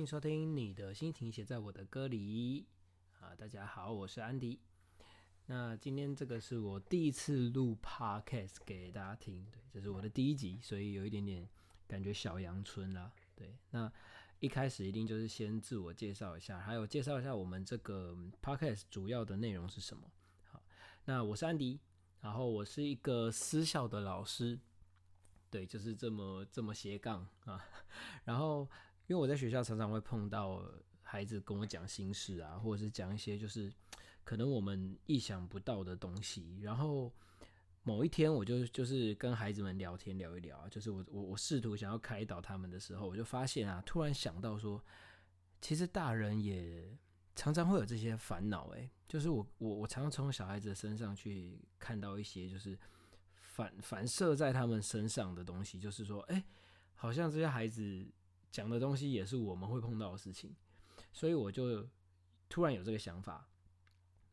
欢迎收听你的心情写在我的歌里啊！大家好，我是安迪。那今天这个是我第一次录 podcast 给大家听，对，这是我的第一集，所以有一点点感觉小阳春啦。对，那一开始一定就是先自我介绍一下，还有介绍一下我们这个 podcast 主要的内容是什么。好，那我是安迪，然后我是一个私校的老师，对，就是这么这么斜杠啊，然后。因为我在学校常常会碰到孩子跟我讲心事啊，或者是讲一些就是可能我们意想不到的东西。然后某一天，我就就是跟孩子们聊天聊一聊啊，就是我我我试图想要开导他们的时候，我就发现啊，突然想到说，其实大人也常常会有这些烦恼。诶，就是我我我常常从小孩子身上去看到一些就是反反射在他们身上的东西，就是说，哎，好像这些孩子。讲的东西也是我们会碰到的事情，所以我就突然有这个想法。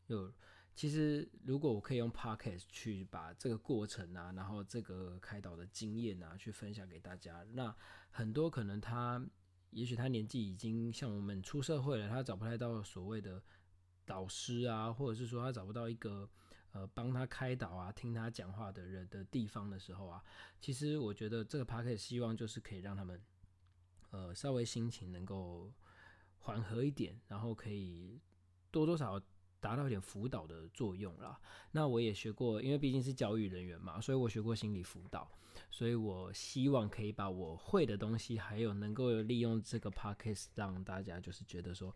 就其实，如果我可以用 podcast 去把这个过程啊，然后这个开导的经验啊，去分享给大家，那很多可能他，也许他年纪已经像我们出社会了，他找不太到所谓的导师啊，或者是说他找不到一个呃帮他开导啊、听他讲话的人的地方的时候啊，其实我觉得这个 podcast 希望就是可以让他们。呃，稍微心情能够缓和一点，然后可以多多少达到一点辅导的作用啦。那我也学过，因为毕竟是教育人员嘛，所以我学过心理辅导，所以我希望可以把我会的东西，还有能够利用这个 podcast 让大家就是觉得说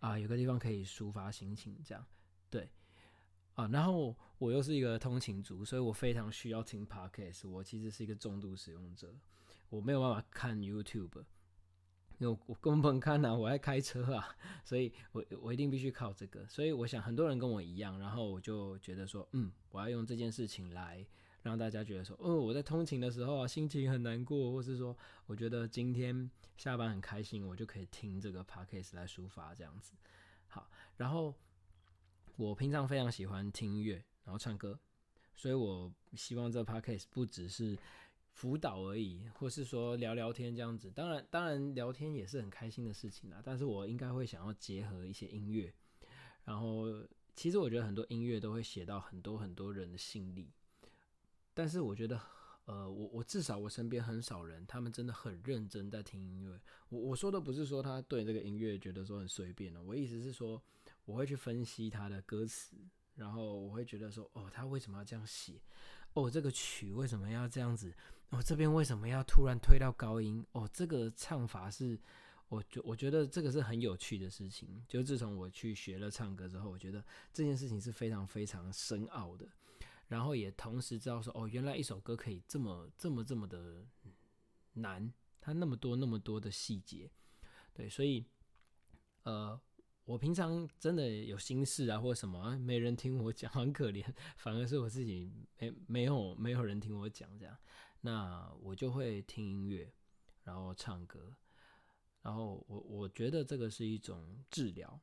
啊，有个地方可以抒发心情，这样对啊。然后我又是一个通勤族，所以我非常需要听 podcast。我其实是一个重度使用者，我没有办法看 YouTube。因为我根本看呐，我在开车啊，所以我我一定必须靠这个。所以我想很多人跟我一样，然后我就觉得说，嗯，我要用这件事情来让大家觉得说，哦，我在通勤的时候啊，心情很难过，或是说我觉得今天下班很开心，我就可以听这个 podcast 来抒发这样子。好，然后我平常非常喜欢听音乐，然后唱歌，所以我希望这 podcast 不只是。辅导而已，或是说聊聊天这样子，当然，当然聊天也是很开心的事情啦。但是我应该会想要结合一些音乐，然后其实我觉得很多音乐都会写到很多很多人的心里。但是我觉得，呃，我我至少我身边很少人，他们真的很认真在听音乐。我我说的不是说他对这个音乐觉得说很随便了，我意思是说我会去分析他的歌词，然后我会觉得说，哦，他为什么要这样写？哦，这个曲为什么要这样子？哦，这边为什么要突然推到高音？哦，这个唱法是，我觉我觉得这个是很有趣的事情。就自从我去学了唱歌之后，我觉得这件事情是非常非常深奥的。然后也同时知道说，哦，原来一首歌可以这么这么这么的难，它那么多那么多的细节。对，所以，呃。我平常真的有心事啊，或者什么，没人听我讲，很可怜。反而是我自己没没有没有人听我讲这样，那我就会听音乐，然后唱歌，然后我我觉得这个是一种治疗，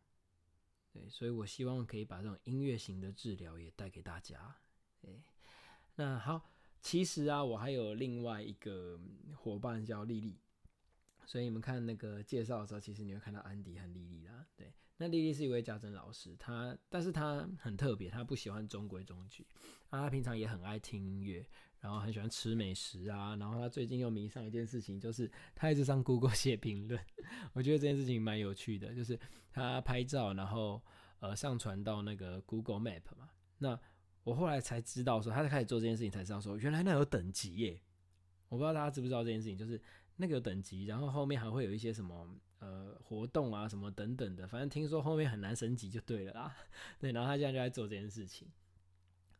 对，所以我希望可以把这种音乐型的治疗也带给大家。哎，那好，其实啊，我还有另外一个伙伴叫丽丽。所以你们看那个介绍的时候，其实你会看到安迪和丽丽啦。对，那丽丽是一位家政老师，她但是她很特别，她不喜欢中规中矩。啊，她平常也很爱听音乐，然后很喜欢吃美食啊。然后她最近又迷上一件事情，就是她一直上 Google 写评论。我觉得这件事情蛮有趣的，就是她拍照，然后呃上传到那个 Google Map 嘛。那我后来才知道说，她在开始做这件事情才知道说，原来那有等级耶。我不知道大家知不知道这件事情，就是。那个等级，然后后面还会有一些什么呃活动啊，什么等等的，反正听说后面很难升级就对了啦。对，然后他现在就在做这件事情。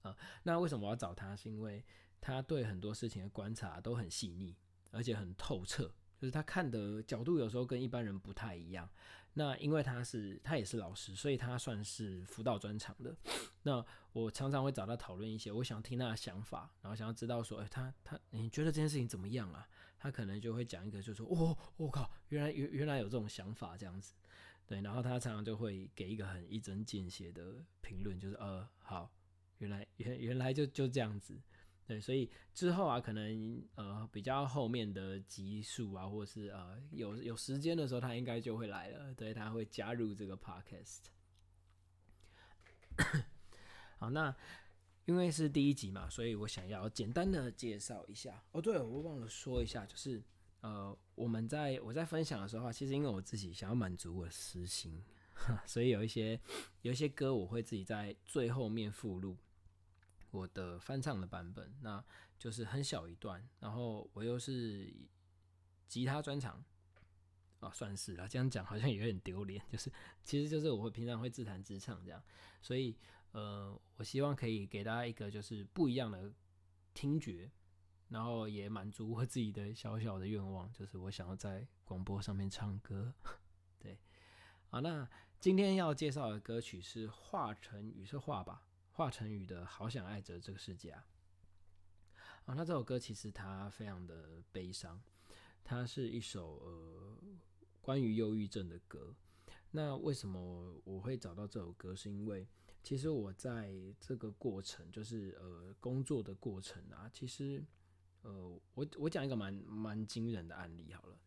啊，那为什么我要找他？是因为他对很多事情的观察都很细腻，而且很透彻，就是他看的角度有时候跟一般人不太一样。那因为他是他也是老师，所以他算是辅导专长的。那我常常会找他讨论一些，我想听他的想法，然后想要知道说，哎，他他你觉得这件事情怎么样啊？他可能就会讲一个，就说，哦，我靠，原来原原来有这种想法这样子，对。然后他常常就会给一个很一针见血的评论，就是，呃，好，原来原原来就就这样子，对，所以之后啊，可能呃比较后面的集数啊，或是呃有有时间的时候，他应该就会来了。对，他会加入这个 podcast。好，那因为是第一集嘛，所以我想要简单的介绍一下。哦，对，我忘了说一下，就是呃我们在我在分享的时候，其实因为我自己想要满足我私心，所以有一些有一些歌我会自己在最后面附录。我的翻唱的版本，那就是很小一段，然后我又是吉他专长啊，算是啦。这样讲好像有点丢脸，就是其实就是我会平常会自弹自唱这样，所以呃，我希望可以给大家一个就是不一样的听觉，然后也满足我自己的小小的愿望，就是我想要在广播上面唱歌。对，好，那今天要介绍的歌曲是华晨宇，是华吧？华晨宇的《好想爱着这个世界》啊，啊，那这首歌其实它非常的悲伤，它是一首呃关于忧郁症的歌。那为什么我会找到这首歌？是因为其实我在这个过程，就是呃工作的过程啊，其实呃我我讲一个蛮蛮惊人的案例好了。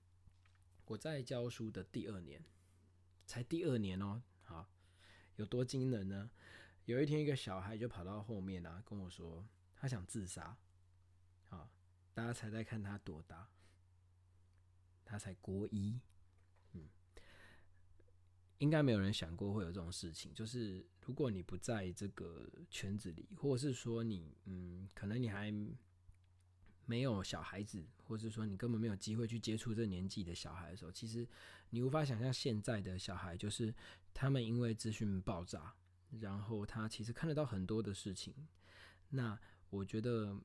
我在教书的第二年，才第二年哦，好，有多惊人呢？有一天，一个小孩就跑到后面啊，跟我说他想自杀。好，大家猜猜看他多大？他才国一，嗯，应该没有人想过会有这种事情。就是如果你不在这个圈子里，或者是说你，嗯，可能你还没有小孩子，或者是说你根本没有机会去接触这年纪的小孩的时候，其实你无法想象现在的小孩，就是他们因为资讯爆炸。然后他其实看得到很多的事情，那我觉得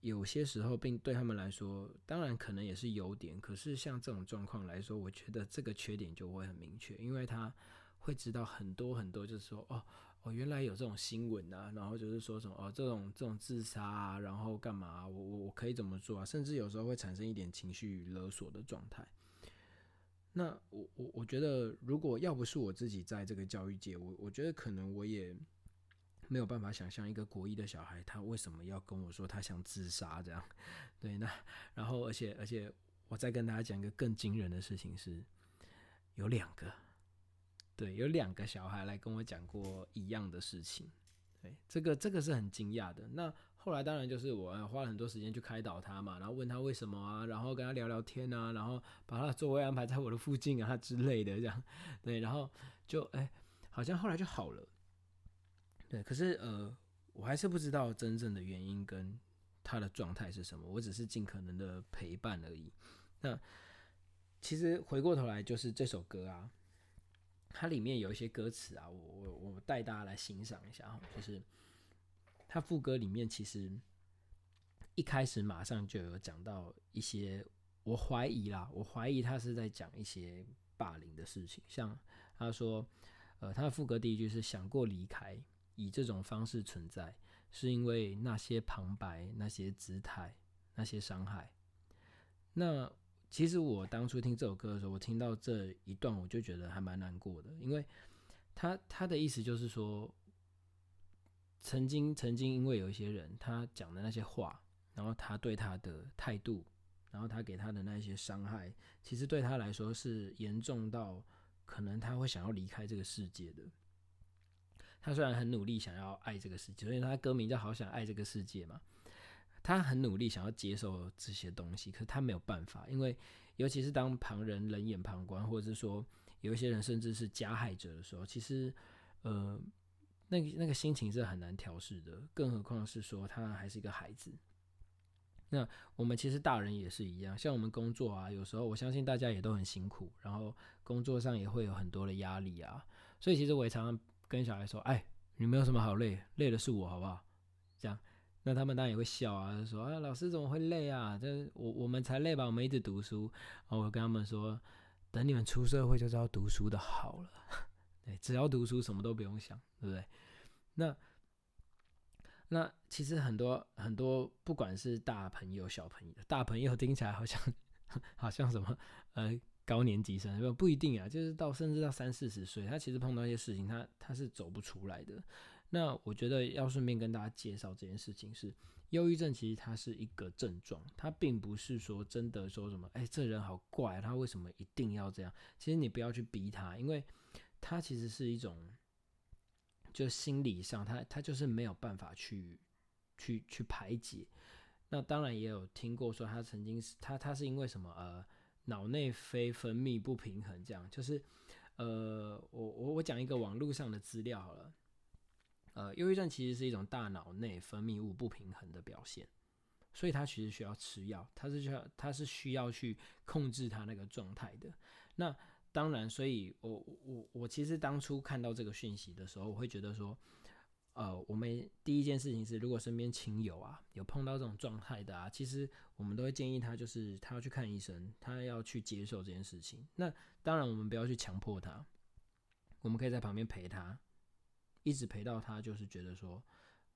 有些时候并对他们来说，当然可能也是优点。可是像这种状况来说，我觉得这个缺点就会很明确，因为他会知道很多很多，就是说哦哦，原来有这种新闻啊，然后就是说什么哦这种这种自杀啊，然后干嘛？我我我可以怎么做啊？甚至有时候会产生一点情绪勒索的状态。那我我我觉得，如果要不是我自己在这个教育界，我我觉得可能我也没有办法想象一个国一的小孩，他为什么要跟我说他想自杀这样。对，那然后而且而且，我再跟大家讲一个更惊人的事情是，有两个，对，有两个小孩来跟我讲过一样的事情。对，这个这个是很惊讶的。那后来当然就是我花了很多时间去开导他嘛，然后问他为什么啊，然后跟他聊聊天啊，然后把他的座位安排在我的附近啊之类的这样。对，然后就哎，好像后来就好了。对，可是呃，我还是不知道真正的原因跟他的状态是什么，我只是尽可能的陪伴而已。那其实回过头来就是这首歌啊。它里面有一些歌词啊，我我我带大家来欣赏一下哈，就是他副歌里面其实一开始马上就有讲到一些，我怀疑啦，我怀疑他是在讲一些霸凌的事情，像他说，呃，他的副歌第一句是想过离开，以这种方式存在，是因为那些旁白、那些姿态、那些伤害，那。其实我当初听这首歌的时候，我听到这一段，我就觉得还蛮难过的，因为他他的意思就是说，曾经曾经因为有一些人他讲的那些话，然后他对他的态度，然后他给他的那些伤害，其实对他来说是严重到可能他会想要离开这个世界的。他虽然很努力想要爱这个世界，所以他歌名叫《好想爱这个世界》嘛。他很努力想要接受这些东西，可是他没有办法，因为尤其是当旁人冷眼旁观，或者是说有一些人甚至是加害者的时候，其实呃，那个那个心情是很难调试的，更何况是说他还是一个孩子。那我们其实大人也是一样，像我们工作啊，有时候我相信大家也都很辛苦，然后工作上也会有很多的压力啊，所以其实我也常常跟小孩说：“哎，你没有什么好累，累的是我，好不好？”这样。那他们当然也会笑啊，说啊，老师怎么会累啊？这我我们才累吧？我们一直读书。然后我跟他们说，等你们出社会就知道读书的好了。只要读书，什么都不用想，对不对？那那其实很多很多，不管是大朋友小朋友，大朋友听起来好像 好像什么呃高年级生，不不一定啊，就是到甚至到三四十岁，他其实碰到一些事情，他他是走不出来的。那我觉得要顺便跟大家介绍这件事情是，忧郁症其实它是一个症状，它并不是说真的说什么，哎，这人好怪，他为什么一定要这样？其实你不要去逼他，因为他其实是一种，就心理上，他他就是没有办法去去去排解。那当然也有听过说，他曾经是他他是因为什么呃脑内啡分泌不平衡，这样就是呃我我我讲一个网络上的资料好了。呃，忧郁症其实是一种大脑内分泌物不平衡的表现，所以它其实需要吃药，它是需要它是需要去控制它那个状态的。那当然，所以我我我其实当初看到这个讯息的时候，我会觉得说，呃，我们第一件事情是，如果身边亲友啊有碰到这种状态的啊，其实我们都会建议他，就是他要去看医生，他要去接受这件事情。那当然，我们不要去强迫他，我们可以在旁边陪他。一直陪到他，就是觉得说，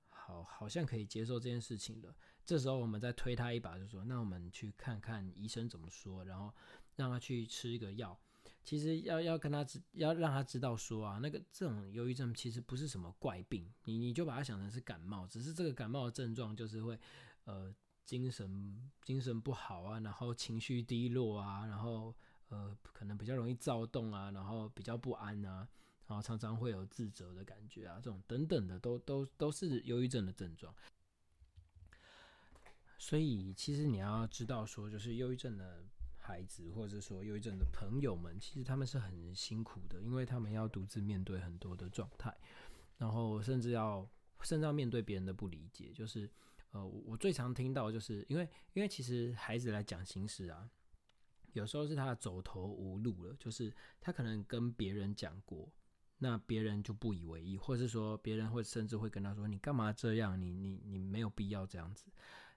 好，好像可以接受这件事情了。这时候我们再推他一把，就说，那我们去看看医生怎么说，然后让他去吃一个药。其实要要跟他知，要让他知道说啊，那个这种忧郁症其实不是什么怪病，你你就把它想成是感冒，只是这个感冒的症状就是会，呃，精神精神不好啊，然后情绪低落啊，然后呃，可能比较容易躁动啊，然后比较不安啊。然后常常会有自责的感觉啊，这种等等的都都都是忧郁症的症状。所以其实你要知道说，就是忧郁症的孩子，或者说忧郁症的朋友们，其实他们是很辛苦的，因为他们要独自面对很多的状态，然后甚至要甚至要面对别人的不理解。就是呃，我我最常听到就是因为因为其实孩子来讲心事啊，有时候是他走投无路了，就是他可能跟别人讲过。那别人就不以为意，或是说别人会甚至会跟他说：“你干嘛这样？你你你没有必要这样子。”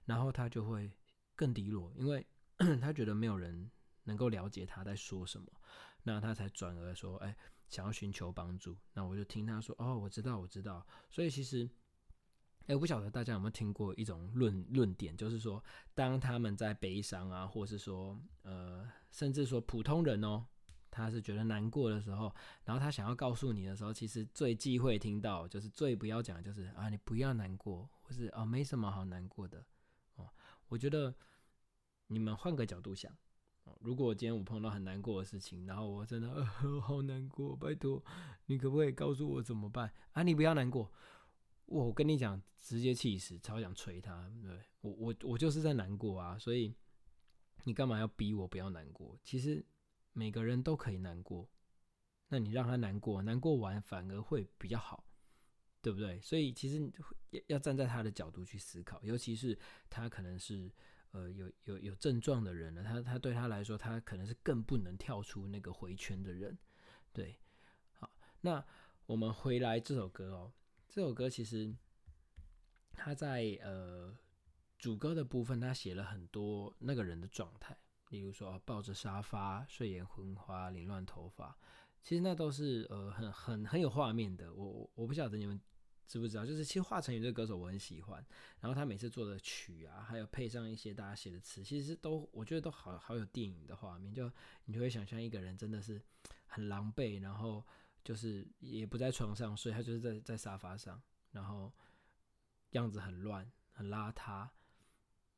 然后他就会更低落，因为 他觉得没有人能够了解他在说什么，那他才转而说：“哎，想要寻求帮助。”那我就听他说：“哦，我知道，我知道。”所以其实，哎，我不晓得大家有没有听过一种论论点，就是说，当他们在悲伤啊，或是说，呃，甚至说普通人哦。他是觉得难过的时候，然后他想要告诉你的时候，其实最忌讳听到，就是最不要讲，就是啊，你不要难过，或是啊，没什么好难过的哦。我觉得你们换个角度想，如果今天我碰到很难过的事情，然后我真的 好难过，拜托你可不可以告诉我怎么办啊？你不要难过，我跟你讲，直接气死，超想捶他。对我，我我就是在难过啊，所以你干嘛要逼我不要难过？其实。每个人都可以难过，那你让他难过，难过完反而会比较好，对不对？所以其实要要站在他的角度去思考，尤其是他可能是呃有有有症状的人了，他他对他来说，他可能是更不能跳出那个回圈的人，对。好，那我们回来这首歌哦，这首歌其实他在呃主歌的部分，他写了很多那个人的状态。例如说抱着沙发睡眼昏花凌乱头发，其实那都是呃很很很有画面的。我我不晓得你们知不知道，就是其实华晨宇这个歌手我很喜欢，然后他每次做的曲啊，还有配上一些大家写的词，其实都我觉得都好好有电影的画面。就你就会想象一个人真的是很狼狈，然后就是也不在床上睡，他就是在在沙发上，然后样子很乱很邋遢，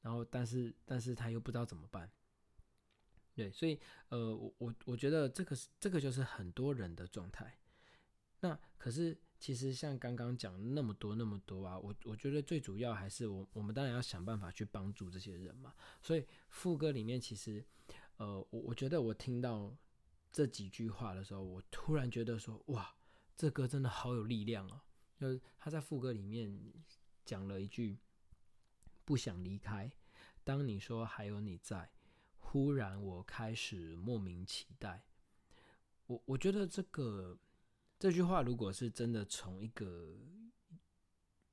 然后但是但是他又不知道怎么办。对，所以呃，我我我觉得这个是这个就是很多人的状态。那可是其实像刚刚讲那么多那么多啊，我我觉得最主要还是我我们当然要想办法去帮助这些人嘛。所以副歌里面其实呃，我我觉得我听到这几句话的时候，我突然觉得说哇，这歌真的好有力量哦。就是他在副歌里面讲了一句不想离开，当你说还有你在。忽然，我开始莫名期待。我我觉得这个这句话，如果是真的从一个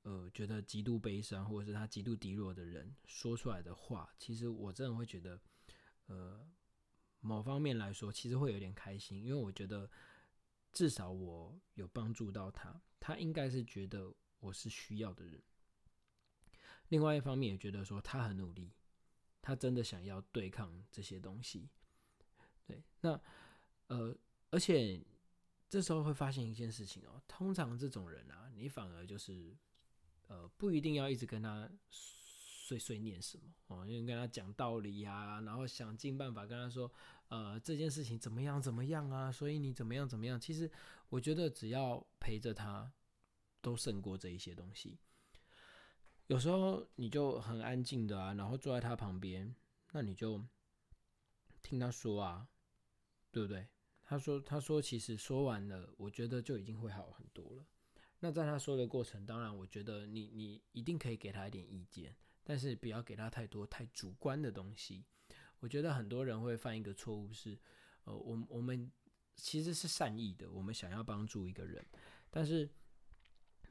呃觉得极度悲伤，或者是他极度低落的人说出来的话，其实我真的会觉得，呃，某方面来说，其实会有点开心，因为我觉得至少我有帮助到他，他应该是觉得我是需要的人。另外一方面，也觉得说他很努力。他真的想要对抗这些东西，对，那呃，而且这时候会发现一件事情哦，通常这种人啊，你反而就是呃，不一定要一直跟他碎碎念什么哦，因为跟他讲道理呀，然后想尽办法跟他说，呃，这件事情怎么样怎么样啊，所以你怎么样怎么样。其实我觉得只要陪着他，都胜过这一些东西。有时候你就很安静的啊，然后坐在他旁边，那你就听他说啊，对不对？他说：“他说，其实说完了，我觉得就已经会好很多了。那在他说的过程，当然，我觉得你你一定可以给他一点意见，但是不要给他太多太主观的东西。我觉得很多人会犯一个错误是，呃，我我们其实是善意的，我们想要帮助一个人，但是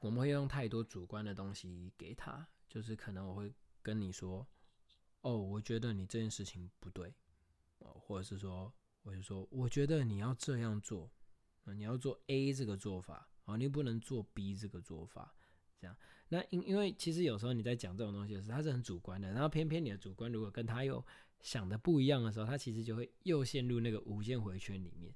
我们会用太多主观的东西给他，就是可能我会跟你说，哦，我觉得你这件事情不对，或者是说。”我就说，我觉得你要这样做，你要做 A 这个做法，啊，你不能做 B 这个做法，这样。那因因为其实有时候你在讲这种东西的时候，它是很主观的，然后偏偏你的主观如果跟他又想的不一样的时候，他其实就会又陷入那个无限回圈里面，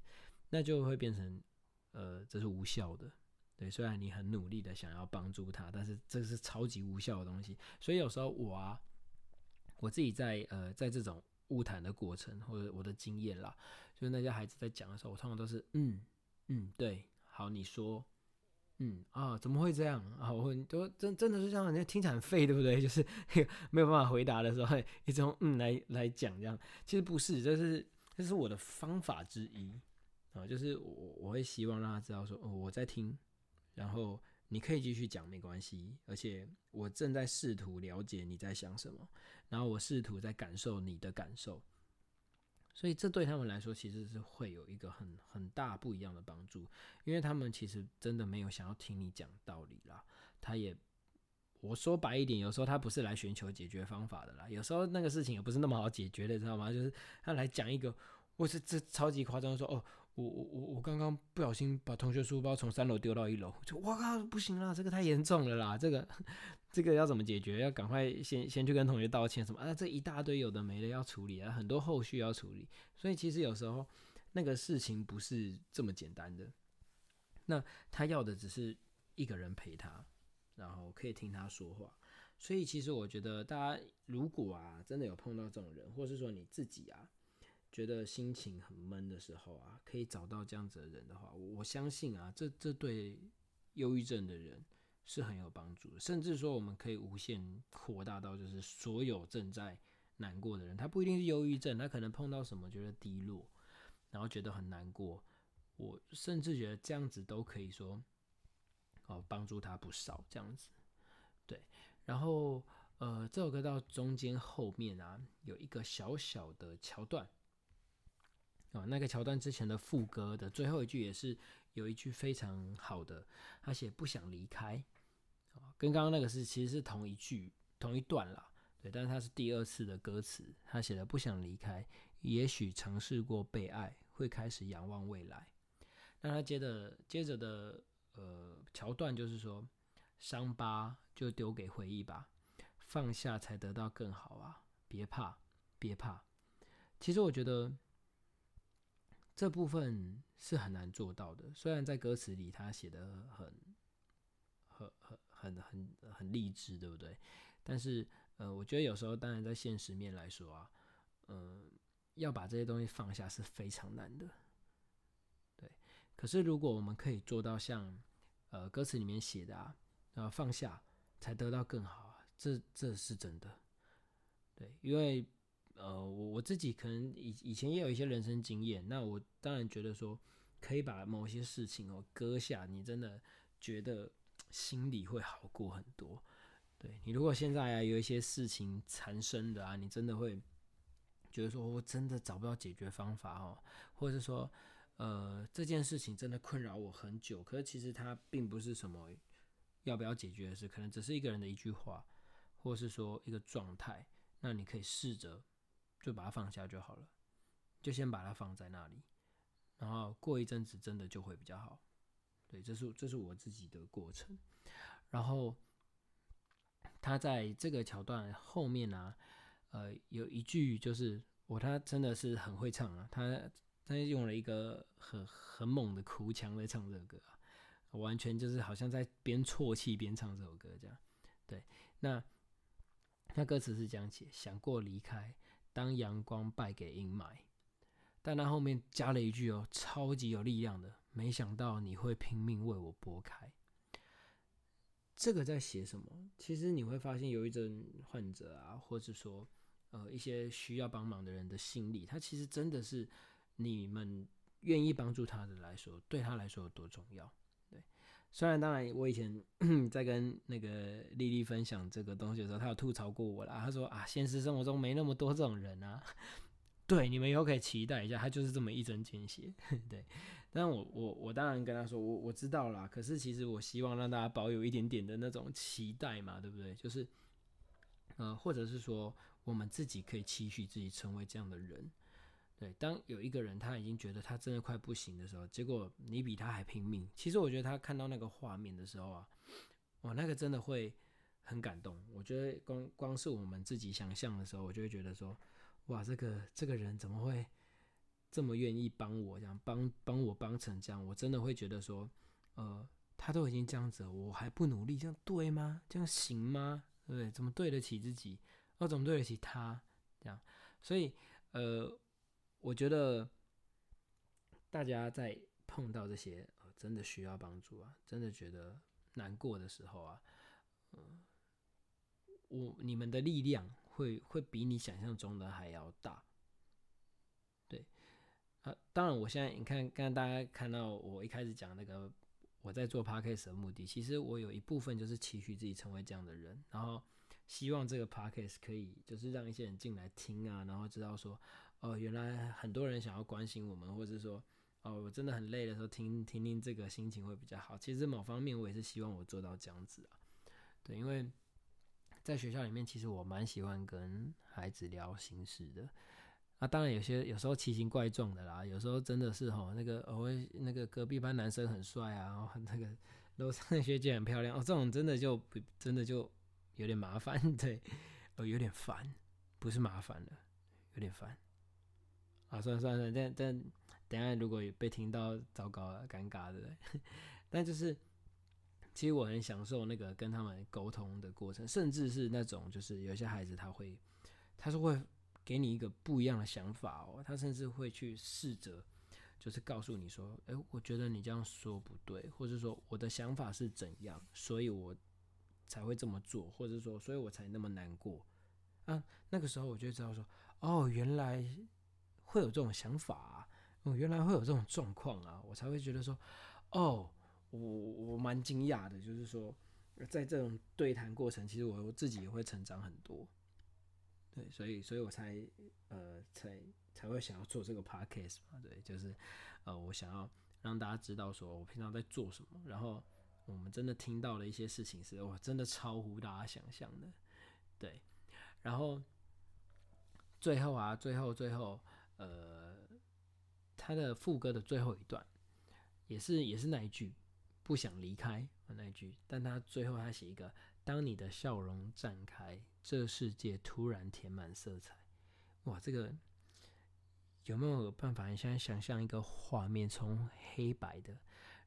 那就会变成，呃，这是无效的。对，虽然你很努力的想要帮助他，但是这是超级无效的东西。所以有时候我啊，我自己在呃，在这种。误谈的过程，或者我的经验啦，就是那些孩子在讲的时候，我通常都是嗯嗯对，好你说，嗯啊怎么会这样啊？我都真真的是这样，那听起来很废，对不对？就是没有办法回答的时候，一直用嗯来来讲这样，其实不是，这是这是我的方法之一啊，就是我我会希望让他知道说，哦我在听，然后。你可以继续讲，没关系。而且我正在试图了解你在想什么，然后我试图在感受你的感受。所以这对他们来说其实是会有一个很很大不一样的帮助，因为他们其实真的没有想要听你讲道理啦。他也我说白一点，有时候他不是来寻求解决方法的啦。有时候那个事情也不是那么好解决的，知道吗？就是他来讲一个，我是这超级夸张说哦。我我我我刚刚不小心把同学书包从三楼丢到一楼，就哇靠，不行啦，这个太严重了啦，这个 这个要怎么解决？要赶快先先去跟同学道歉什么啊？这一大堆有的没的要处理啊，很多后续要处理，所以其实有时候那个事情不是这么简单的。那他要的只是一个人陪他，然后可以听他说话。所以其实我觉得大家如果啊真的有碰到这种人，或是说你自己啊。觉得心情很闷的时候啊，可以找到这样子的人的话，我相信啊，这这对忧郁症的人是很有帮助的。甚至说，我们可以无限扩大到，就是所有正在难过的人，他不一定是忧郁症，他可能碰到什么觉得低落，然后觉得很难过。我甚至觉得这样子都可以说，哦，帮助他不少这样子。对，然后呃，这首歌到中间后面啊，有一个小小的桥段。啊，那个桥段之前的副歌的最后一句也是有一句非常好的，他写不想离开，啊，跟刚刚那个是其实是同一句同一段啦，对，但是他是第二次的歌词，他写的不想离开，也许尝试过被爱，会开始仰望未来。那他接着接着的呃桥段就是说，伤疤就丢给回忆吧，放下才得到更好啊，别怕别怕。其实我觉得。这部分是很难做到的。虽然在歌词里他写的很、很、很、很、很、很励志，对不对？但是，呃，我觉得有时候，当然在现实面来说啊，嗯，要把这些东西放下是非常难的。对。可是，如果我们可以做到像呃歌词里面写的啊，然后放下才得到更好啊，这这是真的。对，因为。呃，我我自己可能以以前也有一些人生经验，那我当然觉得说可以把某些事情哦割下，你真的觉得心里会好过很多。对你如果现在啊有一些事情缠身的啊，你真的会觉得说我真的找不到解决方法哦，或者是说呃这件事情真的困扰我很久，可是其实它并不是什么要不要解决的事，可能只是一个人的一句话，或是说一个状态，那你可以试着。就把它放下就好了，就先把它放在那里，然后过一阵子真的就会比较好。对，这是这是我自己的过程。然后他在这个桥段后面呢，呃，有一句就是我他真的是很会唱啊，他他用了一个很很猛的哭腔在唱这首歌啊，完全就是好像在边啜泣边唱这首歌这样。对，那那歌词是这样写：想过离开，当阳光败给阴霾，但他后面加了一句哦，超级有力量的，没想到你会拼命为我拨开。这个在写什么？其实你会发现，有一种患者啊，或者说呃一些需要帮忙的人的心理，他其实真的是你们愿意帮助他的来说，对他来说有多重要。虽然当然我以前 在跟那个丽丽分享这个东西的时候，她有吐槽过我啦。她说啊，现实生活中没那么多这种人啊。对，你们以后可以期待一下，他就是这么一针见血。对。但我我我当然跟他说，我我知道啦。可是其实我希望让大家保有一点点的那种期待嘛，对不对？就是，呃，或者是说，我们自己可以期许自己成为这样的人。对，当有一个人他已经觉得他真的快不行的时候，结果你比他还拼命。其实我觉得他看到那个画面的时候啊，哇，那个真的会很感动。我觉得光光是我们自己想象的时候，我就会觉得说，哇，这个这个人怎么会？这么愿意帮我，这样帮帮我帮成这样，我真的会觉得说，呃，他都已经这样子，我还不努力，这样对吗？这样行吗？对不对？怎么对得起自己？我怎么对得起他？这样，所以，呃，我觉得大家在碰到这些呃真的需要帮助啊，真的觉得难过的时候啊，嗯，我你们的力量会会比你想象中的还要大。对啊，当然，我现在你看，刚刚大家看到我一开始讲那个我在做 podcast 的目的，其实我有一部分就是期许自己成为这样的人，然后希望这个 podcast 可以就是让一些人进来听啊，然后知道说，哦，原来很多人想要关心我们，或者说，哦，我真的很累的时候听听听这个心情会比较好。其实某方面我也是希望我做到这样子啊，对，因为在学校里面，其实我蛮喜欢跟孩子聊心事的。那当然有些有时候奇形怪状的啦，有时候真的是哈那个偶尔那个隔壁班男生很帅啊，然后那个楼上的学姐很漂亮哦，这种真的就真的就有点麻烦，对，哦有点烦，不是麻烦了，有点烦。啊，算了算了，但但等下如果被听到，糟糕了，尴尬的。但就是其实我很享受那个跟他们沟通的过程，甚至是那种就是有些孩子他会他是会。给你一个不一样的想法哦，他甚至会去试着，就是告诉你说，哎，我觉得你这样说不对，或者说我的想法是怎样，所以我才会这么做，或者说，所以我才那么难过啊。那个时候我就知道说，哦，原来会有这种想法啊，哦，原来会有这种状况啊，我才会觉得说，哦，我我蛮惊讶的，就是说，在这种对谈过程，其实我我自己也会成长很多。对，所以，所以我才，呃，才才会想要做这个 podcast 嘛。对，就是，呃，我想要让大家知道，说我平常在做什么，然后我们真的听到的一些事情是，哇，真的超乎大家想象的。对，然后最后啊，最后，最后，呃，他的副歌的最后一段，也是，也是那一句，不想离开那一句，但他最后他写一个。当你的笑容绽开，这世界突然填满色彩。哇，这个有没有办法？你现在想象一个画面，从黑白的，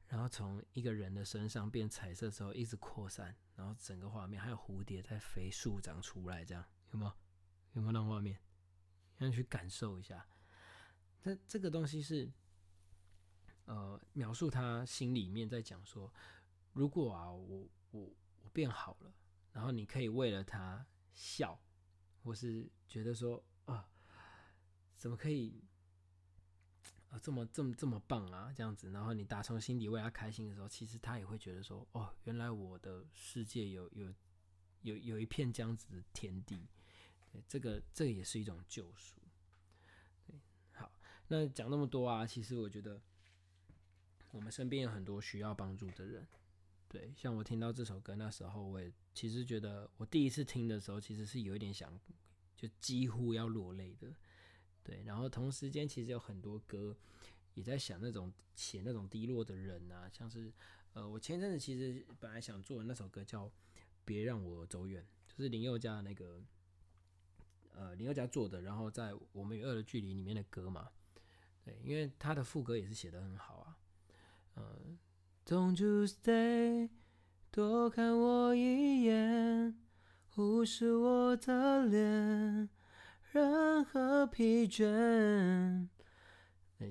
然后从一个人的身上变彩色之后，一直扩散，然后整个画面还有蝴蝶在飞，树长出来，这样有没有？有没有那画面？要去感受一下。这这个东西是，呃，描述他心里面在讲说，如果啊，我我。我变好了，然后你可以为了他笑，或是觉得说啊，怎么可以啊这么这么这么棒啊这样子，然后你打从心底为他开心的时候，其实他也会觉得说哦，原来我的世界有有有有一片这样子的天地，这个这个也是一种救赎。那讲那么多啊，其实我觉得我们身边有很多需要帮助的人。对，像我听到这首歌那时候，我也其实觉得，我第一次听的时候，其实是有一点想，就几乎要落泪的。对，然后同时间其实有很多歌也在想那种写那种低落的人啊，像是呃，我前阵子其实本来想做的那首歌叫《别让我走远》，就是林宥嘉的那个呃林宥嘉做的，然后在《我们与恶的距离》里面的歌嘛。因为他的副歌也是写的很好啊。嗯，Don't you stay，多看我一眼，忽视我的脸，任何疲倦。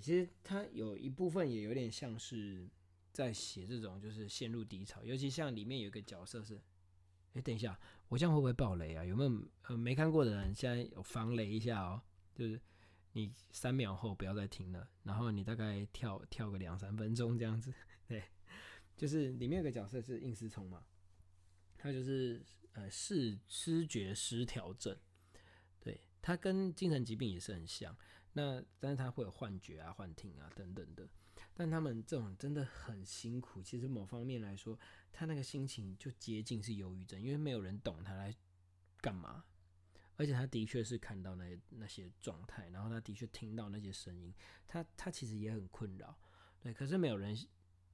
其实他有一部分也有点像是在写这种，就是陷入低潮。尤其像里面有一个角色是，哎，等一下，我这样会不会爆雷啊？有没有呃没看过的人，现在有防雷一下哦，就是你三秒后不要再听了，然后你大概跳跳个两三分钟这样子。对，就是里面有个角色是应思聪嘛，他就是呃视知觉失调症，对他跟精神疾病也是很像。那但是他会有幻觉啊、幻听啊等等的，但他们这种真的很辛苦。其实某方面来说，他那个心情就接近是忧郁症，因为没有人懂他来干嘛。而且他的确是看到那那些状态，然后他的确听到那些声音，他他其实也很困扰。对，可是没有人，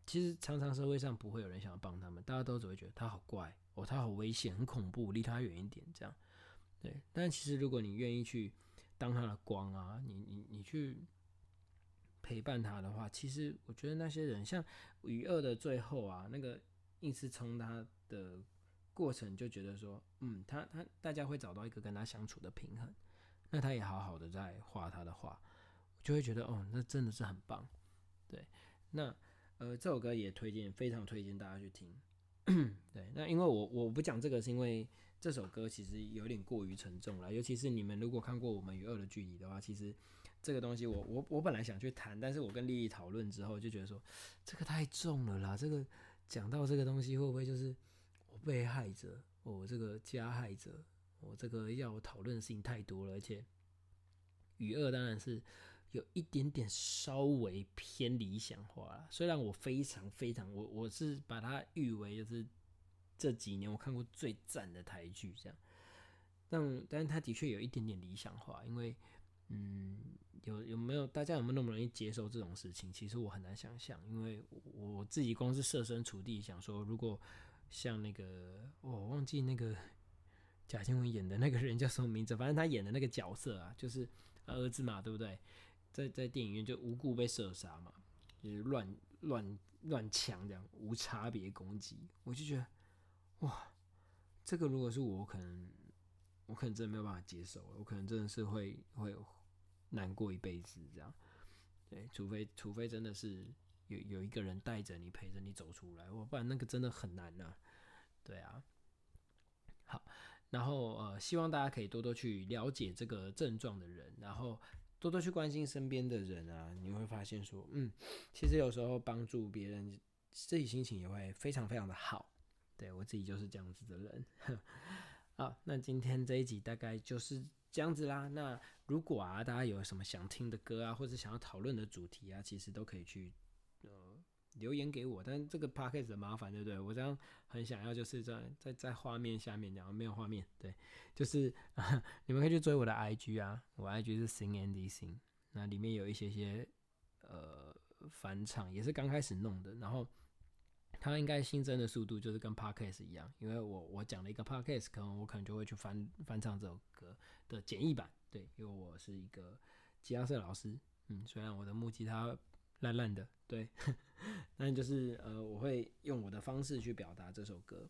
其实常常社会上不会有人想要帮他们，大家都只会觉得他好怪哦，他好危险、很恐怖，离他远一点这样。对，但其实如果你愿意去。当他的光啊，你你你去陪伴他的话，其实我觉得那些人，像与恶的最后啊，那个硬是从他的过程就觉得说，嗯，他他大家会找到一个跟他相处的平衡，那他也好好的在画他的画，就会觉得哦，那真的是很棒，对，那呃这首歌也推荐，非常推荐大家去听，对，那因为我我不讲这个是因为。这首歌其实有点过于沉重了，尤其是你们如果看过我们与恶的距离的话，其实这个东西我我我本来想去谈，但是我跟丽丽讨论之后就觉得说这个太重了啦，这个讲到这个东西会不会就是被害者，我这个加害者，我这个要讨论的事情太多了，而且与恶当然是有一点点稍微偏理想化了，虽然我非常非常我我是把它誉为就是。这几年我看过最赞的台剧，这样，但但是他的确有一点点理想化，因为，嗯，有有没有大家有没有那么容易接受这种事情？其实我很难想象，因为我自己光是设身处地想说，如果像那个我忘记那个贾静雯演的那个人叫什么名字，反正他演的那个角色啊，就是儿子嘛，对不对？在在电影院就无故被射杀嘛，就是乱乱乱枪这样无差别攻击，我就觉得。哇，这个如果是我，可能我可能真的没有办法接受，我可能真的是会会难过一辈子这样。对，除非除非真的是有有一个人带着你陪着你走出来，我不然那个真的很难呐。对啊，好，然后呃，希望大家可以多多去了解这个症状的人，然后多多去关心身边的人啊，你会发现说，嗯，其实有时候帮助别人，自己心情也会非常非常的好。对我自己就是这样子的人，好，那今天这一集大概就是这样子啦。那如果啊，大家有什么想听的歌啊，或者想要讨论的主题啊，其实都可以去留言给我。但这个 p o c a s t 很麻烦，对不对？我这样很想要就是在在在画面下面讲，没有画面，对，就是 你们可以去追我的 IG 啊，我 IG 是 Sing and Sing，那里面有一些些呃返场，也是刚开始弄的，然后。它应该新增的速度就是跟 podcast 一样，因为我我讲了一个 podcast，可能我可能就会去翻翻唱这首歌的简易版，对，因为我是一个吉他社老师，嗯，虽然我的木吉他烂烂的，对，但就是呃，我会用我的方式去表达这首歌。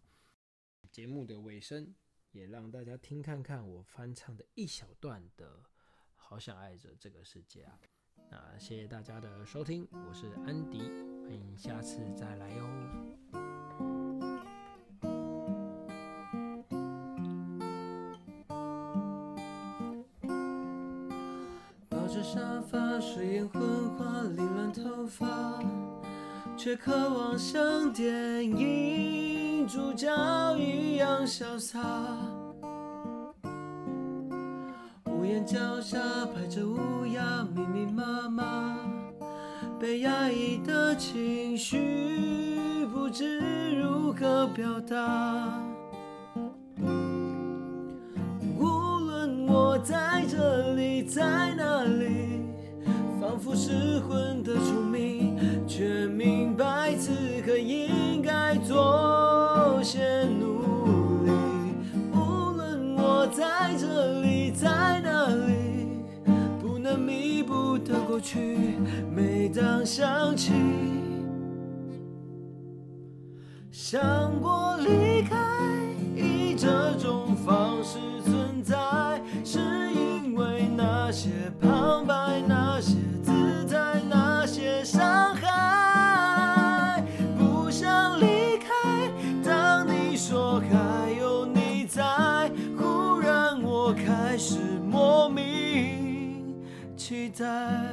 节目的尾声，也让大家听看看我翻唱的一小段的《好想爱着这个世界》啊。那谢谢大家的收听，我是安迪，欢迎下次再来哟。抱着沙发，睡眼昏头发，却渴望像电影主角一样潇洒。屋檐脚下排着乌鸦，密密麻麻，被压抑的情绪不知如何表达。无论我在这里，在哪里，仿佛失魂的虫鸣，却明白此刻应该做些努力。无论我在这里，在哪里。不能弥补的过去，每当想起，想过离开，以这种方式 die.